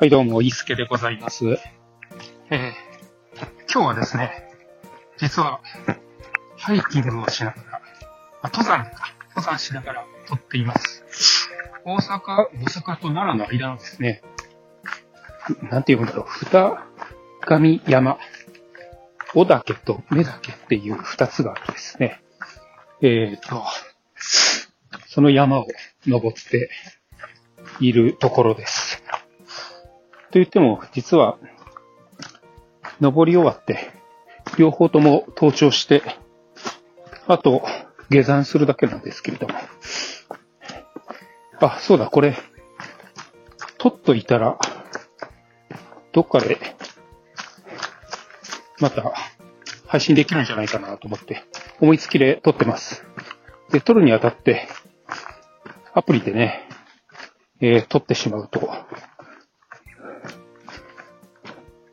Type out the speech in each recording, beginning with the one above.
はい、どうも、いすけでございます。えー、今日はですね、実は、ハイキングをしながら、あ、登山か、登山しながら撮っています。大阪、大阪と奈良の間のですね、なんて言うんだろう、二神山、尾岳と目岳っていう二つがあるんですね。えーと、その山を登っているところです。と言っても、実は、登り終わって、両方とも登頂して、あと、下山するだけなんですけれども。あ、そうだ、これ、撮っといたら、どっかで、また、配信できるんじゃないかなと思って、思いつきで撮ってます。で、撮るにあたって、アプリでね、えー撮ってしまうと、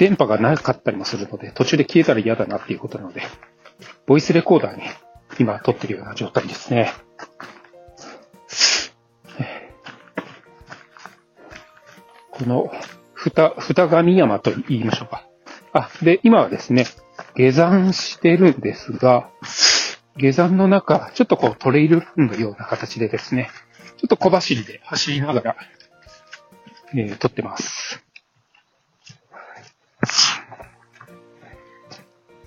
電波がなかったりもするので、途中で消えたら嫌だなっていうことなので、ボイスレコーダーに今撮ってるような状態ですね。この、ふた、二神山と言いましょうか。あ、で、今はですね、下山してるんですが、下山の中、ちょっとこうトレイルのような形でですね、ちょっと小走りで走りながら、えー撮ってます。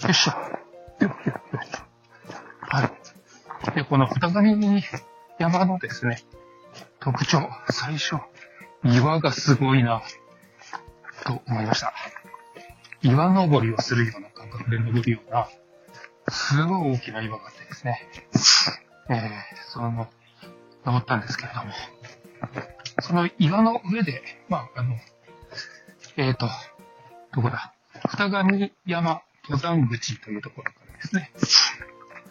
よいしょ。はい。で、この二神山のですね、特徴、最初、岩がすごいな、と思いました。岩登りをするような感覚で登るような、すごい大きな岩があってですね、えー、その、登ったんですけれども、その岩の上で、まあ、あの、えーと、どこだ？二神山登山口というところからですね、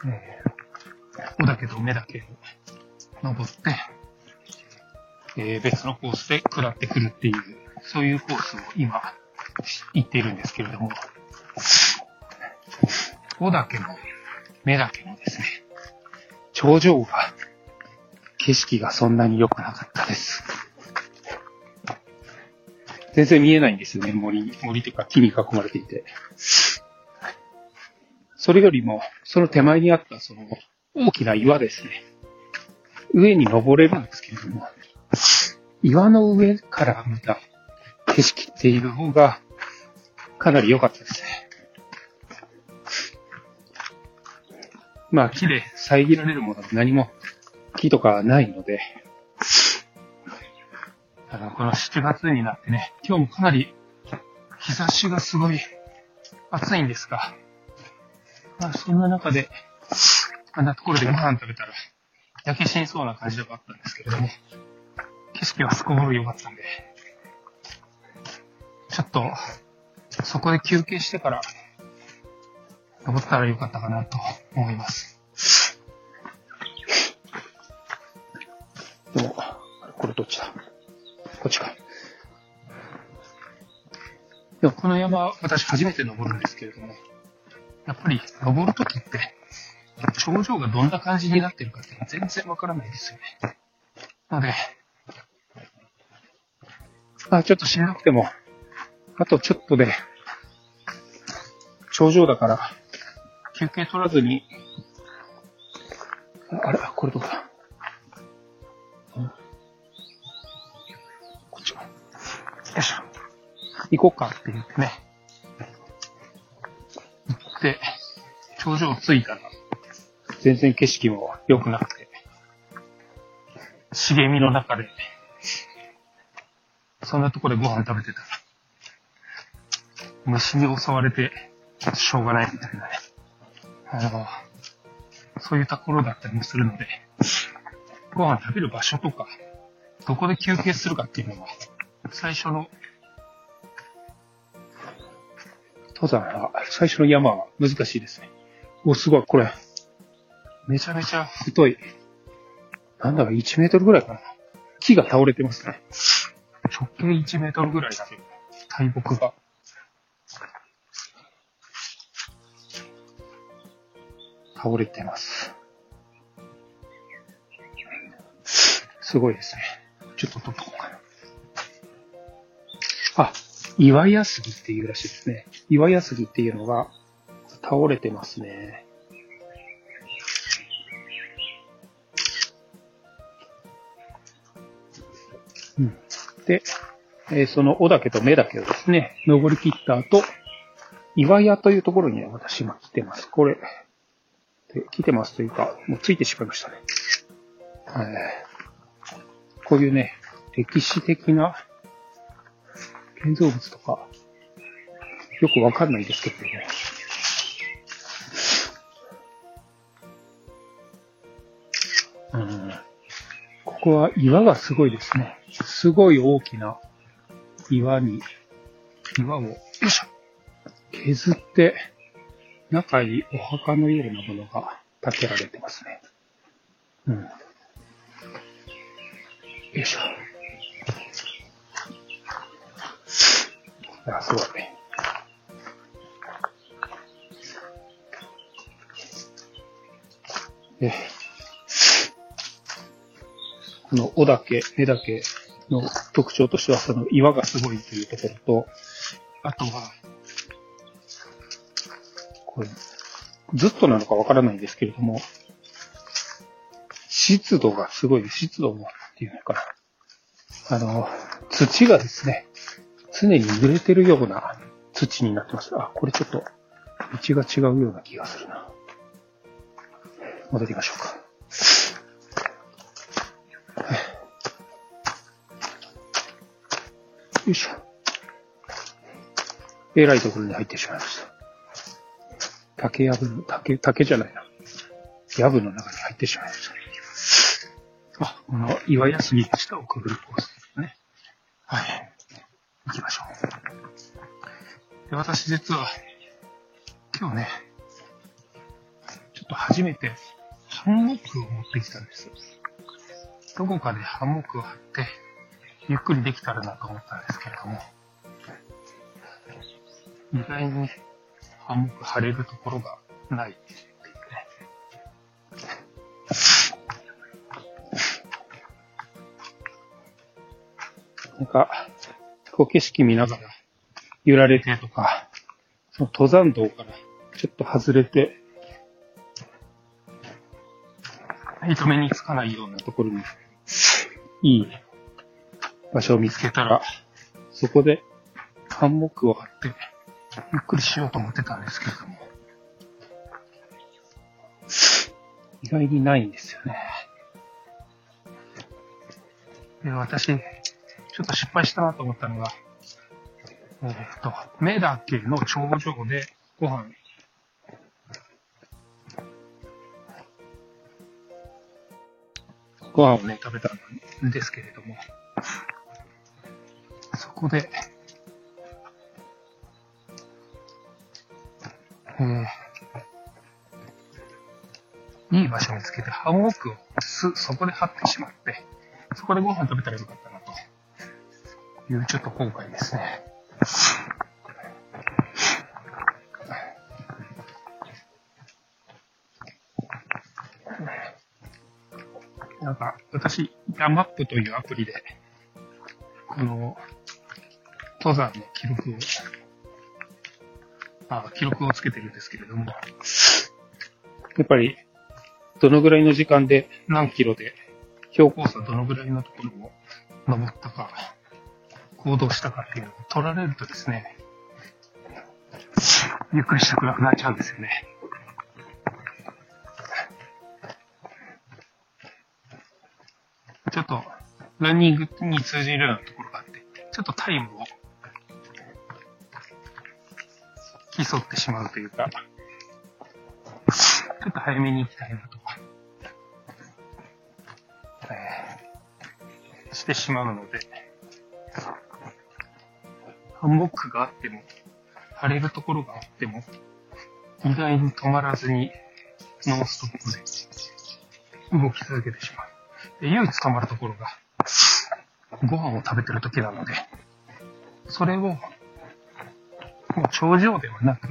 えー、尾岳と目岳を登って、えー別のコースで下ってくるっていう、そういうコースを今、行っているんですけれども、尾岳も目岳もですね、頂上が、景色がそんなに良くなかったです。全然見えないんですよね、森、森というか木に囲まれていて。それよりも、その手前にあったその大きな岩ですね。上に登れるんですけれども、岩の上から見た景色っていう方がかなり良かったですね。まあ木で遮られるものが何も木とかはないので、あの、この7月になってね、今日もかなり日差しがすごい暑いんですが、まあそんな中で、あんなところでご飯食べたら焼け死にそうな感じではあったんですけれども、景色はすこぶる良かったんで、ちょっと、そこで休憩してから、登ったらよかったかなと思います。でも、これどっちだ？こっちか。でもこの山、私初めて登るんですけれども、やっぱり登るときって、頂上がどんな感じになってるかって全然わからないですよね。なので、まあ、ちょっとしんどくても、あとちょっとで、頂上だから、休憩取らずに、あれ、これどこだ？こっちか。よいしょ。行こうかって言ってね。て、頂上着いたら、全然景色も良くなくて、茂みの中で、そんなところでご飯食べてたら、虫に襲われて、しょうがないみたいなね。あの、そういうところだったりもするので、ご飯食べる場所とか、どこで休憩するかっていうのは、最初の、登山は、最初の山は難しいですね。お、すごい、これ。めちゃめちゃ太い。なんだか1メートルぐらいかな。木が倒れてますね。直径1メートルぐらいだけど、大木が。倒れてます。すごいですね。ちょっと撮っとこうかな。あ、岩屋杉っていうらしいですね。岩屋杉っていうのが倒れてますね。うん、で、えー、その尾岳と目岳をですね、登り切った後、岩屋というところに私今来てます。これ、で来てますというか、もうついてしまいましたね。えー、こういうね、歴史的な建造物とか、よくわかんないですけどね。うん、ここは岩がすごいですね。すごい大きな岩に、岩を、削って、中にお墓のようなものが建てられてますね。うん。よいしょ。あ、すごい。え、この尾岳、根岳の特徴としては、その岩がすごいというところと、あとは、これ、ずっとなのかわからないんですけれども、湿度がすごい、湿度もっていうのかな。あの、土がですね、常に濡れてるような土になってます。あ、これちょっと、道が違うような気がするな。戻りましょうか。よいしょ。えらいところに入ってしまいました。竹やぶの、竹、竹じゃないな。やぶの中に入ってしまいました。あ、この岩屋杉の下をくぐるコースですね。はい。で、私実は、今日ね、ちょっと初めてハンモックを持ってきたんです。どこかでハンモックを貼って、ゆっくりできたらなと思ったんですけれども、意外にハンモック貼れるところがない。なんか、こう景色見ながら揺られてとか、その登山道からちょっと外れて、糸目につかないようなところに、いい場所を見つけたら、そこでハンモックを張って、ゆっくりしようと思ってたんですけれども、意外にないんですよね。で、私、ちょっと失敗したなと思ったのが、えっ、ー、と、目だけの頂上でご飯、ご飯をね、食べたんですけれども、そこで、えー、いい場所見つけてハンモックをす、そこで張ってしまって、そこでご飯食べたらよかったなという、ちょっと後悔ですね。なんか、私、ヤマップというアプリで、この、登山の記録を、あ記録をつけてるんですけれども、やっぱり、どのぐらいの時間で何キロで、標高差どのぐらいのところを登ったか、行動したかっていうのを取られるとですね、ゆっくりしたくなくなっちゃうんですよね。ちょっと、ランニングに通じるようなところがあって、ちょっとタイムを競ってしまうというか、ちょっと早めに行きたいなとか、えー、してしまうので、ハンモックがあっても、晴れるところがあっても、意外に止まらずに、ノンストップで動き続けてしまう。唯一止まるところが、ご飯を食べてる時なので、それを、もう頂上ではなく、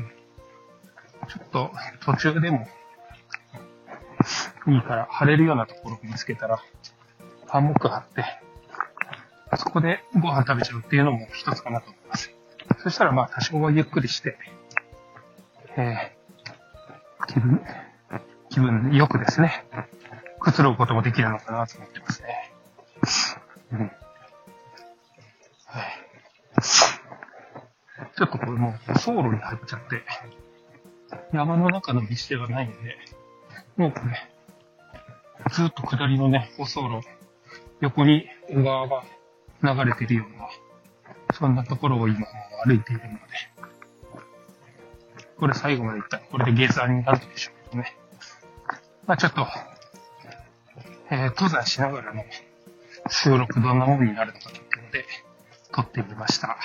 ちょっと途中でもいいから晴れるようなところを見つけたら、ハンモック張って、そこでご飯食べちゃうっていうのも一つかなと思います。そしたらまあ多少はゆっくりして、えー、気分、気分よくですね、くつろぐこともできるのかなと思ってますね。うん。はい。ちょっとこれもう走路に入っちゃって、山の中の道ではないんで、もうこれ、ずっと下りのね、舗装路、横に小川が流れてるような、そんなところを今歩いているので、これ最後まで行ったら、これで下山になるでしょうけどね。まあちょっと、えー、登山しながらの収録どんなものになるのかというので、撮ってみました。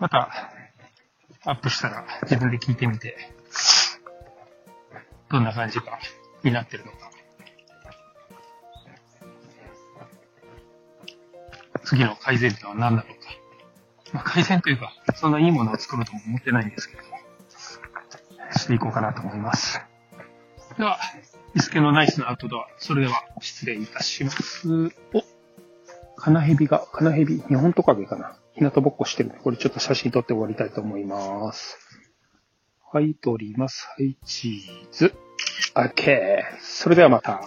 また、アップしたら自分で聞いてみて、どんな感じかになってるのか。次の改善点は何だろうか。まあ、改善というか、そんないいものを作ろうとも思ってないんですけど、していこうかなと思います。では、イスケのナイスなアウトドア、それでは失礼いたします。おカナヘビが、カナヘビ、日本トカゲかな。日向ぼっこしてるんで、これちょっと写真撮って終わりたいと思います。はい、撮ります。はい、チーズ。オッケー。それではまた。